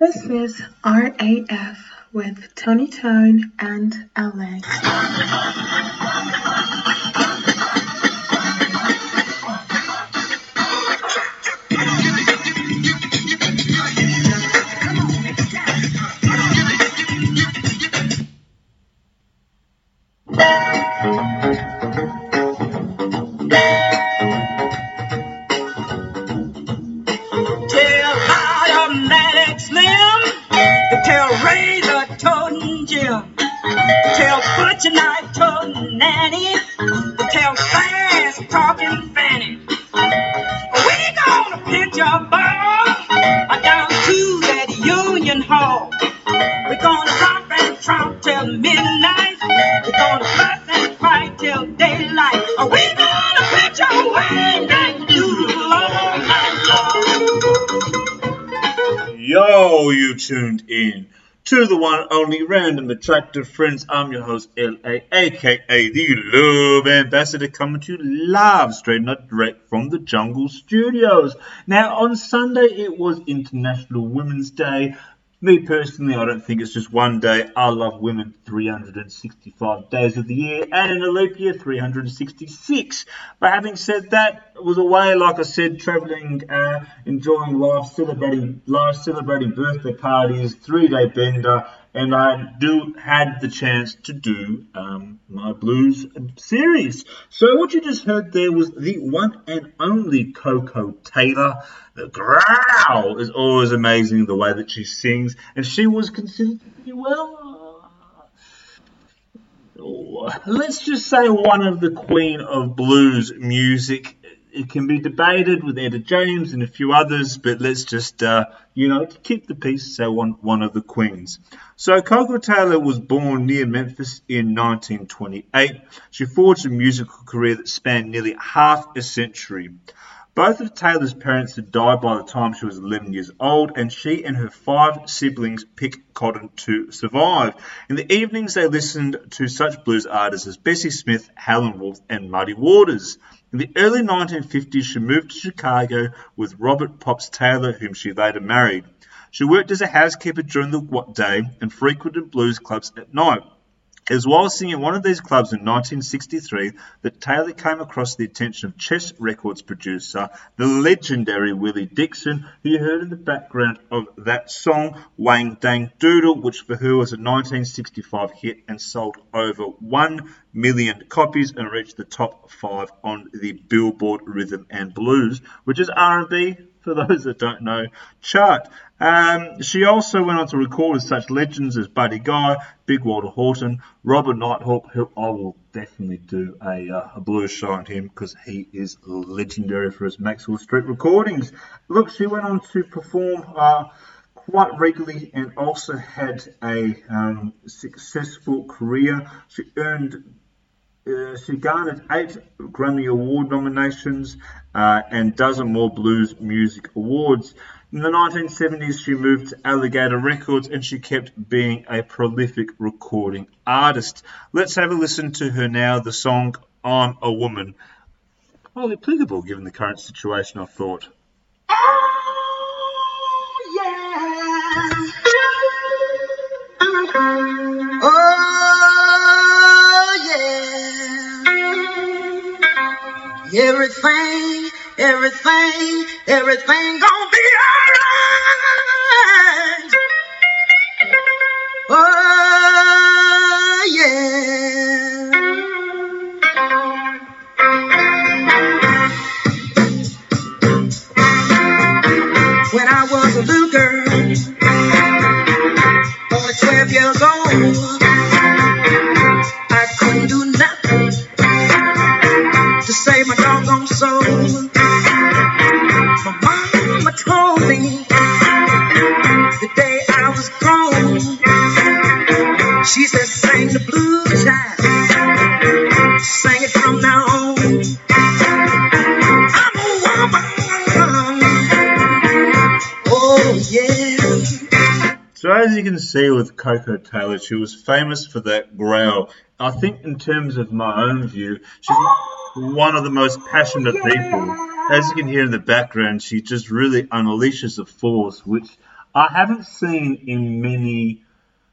This is RAF with Tony Tone and. Tell Knife Toting Nanny, tell Fast Talking Fanny. We gonna pitch a ball down to that Union Hall. We're gonna romp and tromp till midnight. We're gonna fuss and fight till daylight. We gonna pitch a. Yo, you tuned in to the one only random attractive friends. I'm your host, LA, aka the Love Ambassador, coming to you live, straight not direct from the Jungle Studios. Now, on Sunday, it was International Women's Day. Me personally, I don't think it's just one day. I love women 365 days of the year, and in a leap year, 366. But having said that, it was away, like I said, travelling, uh, enjoying life, celebrating life, celebrating birthday parties, three day bender, and I do had the chance to do um, my blues series. So what you just heard there was the one and only Koko Taylor. The growl is always amazing the way that she sings, and she was considered well. Let's just say one of the queen of blues music. It can be debated with Etta James and a few others, but let's just, uh, you know, keep the peace, say one, one of the queens. So Koko Taylor was born near Memphis in 1928. She forged a musical career that spanned nearly half a century. Both of Taylor's parents had died by the time she was 11 years old, and she and her five siblings picked cotton to survive. In the evenings, they listened to such blues artists as Bessie Smith, Howlin' Wolf, and Muddy Waters. In the early 1950s, she moved to Chicago with Robert Pops Taylor, whom she later married. She worked as a housekeeper during the day and frequented blues clubs at night. It was while singing at one of these clubs in 1963 that Taylor came across the attention of Chess Records producer, the legendary Willie Dixon, who you heard in the background of that song, Wang Dang Doodle, which for her was a 1965 hit and sold over 1 million copies and reached the top five on the Billboard Rhythm and Blues, which is R&B for those that don't know, chart. Um, she also went on to record with such legends as Buddy Guy, Big Walter Horton, Robert Nighthawk, who I will definitely do a, uh, a blues show on him because he is legendary for his Maxwell Street recordings. Look, she went on to perform uh, quite regularly and also had a um, successful career. She earned uh, she garnered eight Grammy Award nominations uh, and dozen more blues music awards. In the 1970s, she moved to Alligator Records and she kept being a prolific recording artist. Let's have a listen to her now, the song I'm a Woman. Highly applicable given the current situation, I thought. Everything, everything, everything gonna be alright. Oh yeah. You can see with Koko Taylor, she was famous for that growl. I think in terms of my own view, she's one of the most passionate people. As you can hear in the background, she just really unleashes a force which I haven't seen in many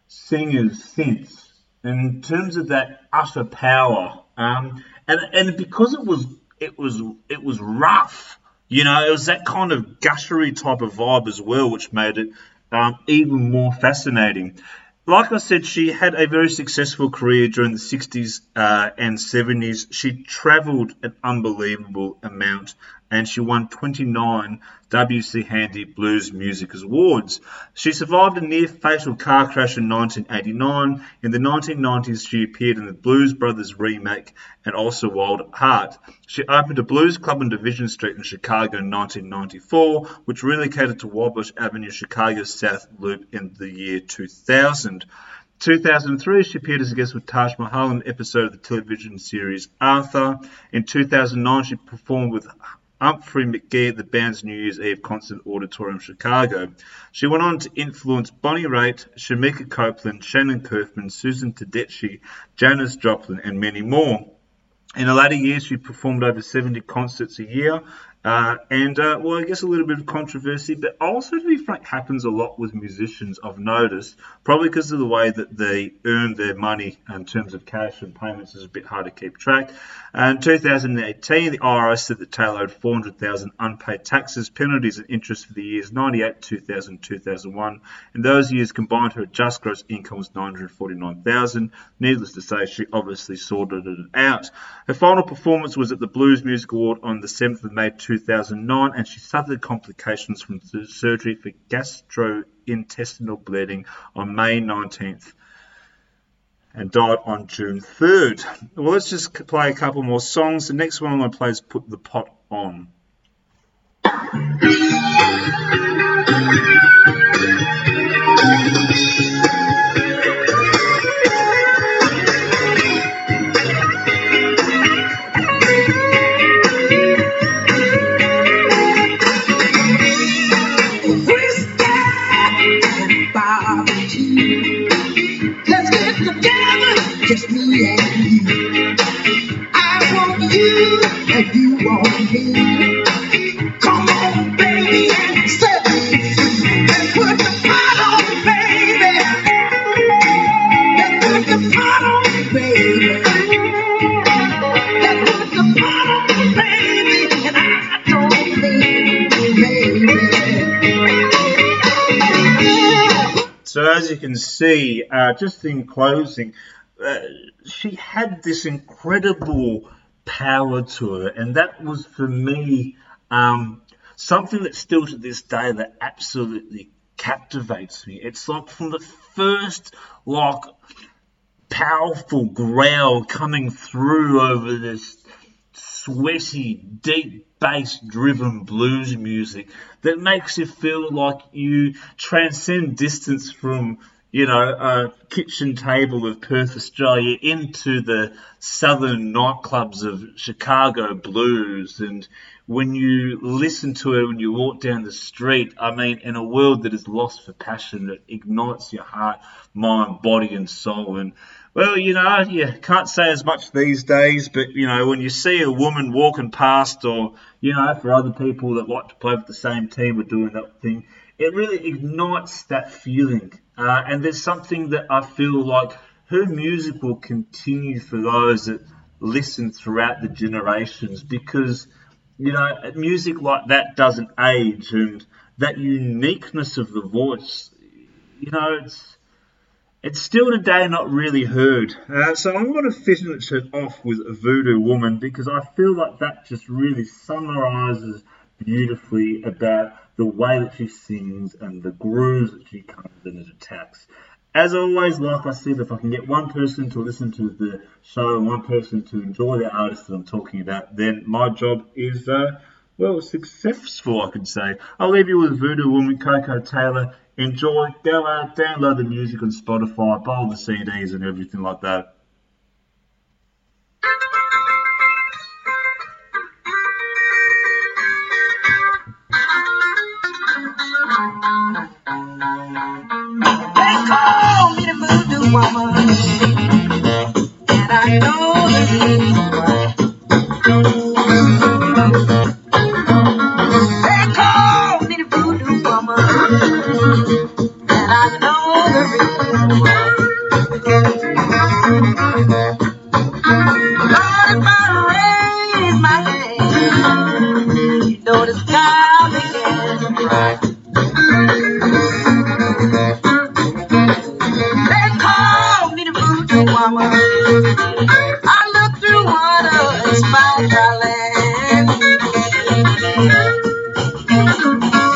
singers since. In terms of that utter power, um, and and because it was it was it was rough, you know, it was that kind of gushery type of vibe as well, which made it um, even more fascinating like I said, she had a very successful career during the 60s uh, and 70s. She traveled an unbelievable amount and she won 29 W.C. Handy Blues Music Awards. She survived a near fatal car crash in 1989. In the 1990s, she appeared in the Blues Brothers remake and also Wild Heart. She opened a blues club on Division Street in Chicago in 1994, which relocated to Wabash Avenue, Chicago's South Loop in the year 2000. 2003, she appeared as a guest with Taj Mahal in an episode of the television series Arthur. In 2009, she performed with Humphrey McGee at the band's New Year's Eve concert auditorium Chicago. She went on to influence Bonnie Raitt, Shemekia Copeland, Shannon Curfman, Susan Tedeschi, Janis Joplin, and many more. In the latter years, she performed over 70 concerts a year, uh, and uh, well, I guess a little bit of controversy, but also to be frank, happens a lot with musicians. I've noticed, probably because of the way that they earn their money in terms of cash and payments is a bit hard to keep track. in 2018, the IRS said that Taylor owed 400,000 unpaid taxes, penalties, and interest for the years 98, 2000, 2001. In those years combined, her just gross income was 949,000. Needless to say, she obviously sorted it out. Her final performance was at the Blues Music Award on the 7th of May 2009, and she suffered complications from surgery for gastrointestinal bleeding on May 19th and died on June 3rd. Well, let's just play a couple more songs. The next one I'm going to play is Put the Pot On. As you can see, uh, just in closing, uh, she had this incredible power to her, and that was for me um, something that still to this day that absolutely captivates me. It's like from the first like powerful growl coming through over this sweaty, deep bass driven blues music that makes you feel like you transcend distance from you know, a kitchen table of Perth, Australia, into the southern nightclubs of Chicago blues. And when you listen to it, when you walk down the street, I mean, in a world that is lost for passion, that ignites your heart, mind, body, and soul. And well, you know, you can't say as much these days, but you know, when you see a woman walking past, or you know, for other people that like to play with the same team or doing that thing, it really ignites that feeling. Uh, and there's something that I feel like her music will continue for those that listen throughout the generations because, you know, music like that doesn't age and that uniqueness of the voice, you know, it's it's still today not really heard. Uh, so I'm going to finish it off with Voodoo Woman because I feel like that just really summarizes beautifully about the way that she sings and the grooves that she comes in and attacks. As always, like I said, if I can get one person to listen to the show and one person to enjoy the artist that I'm talking about, then my job is, uh, well, successful, I could say. I'll leave you with Voodoo Woman, Koko Taylor. Enjoy, go out, download the music on Spotify, buy all the CDs and everything like that. Woman, and I know the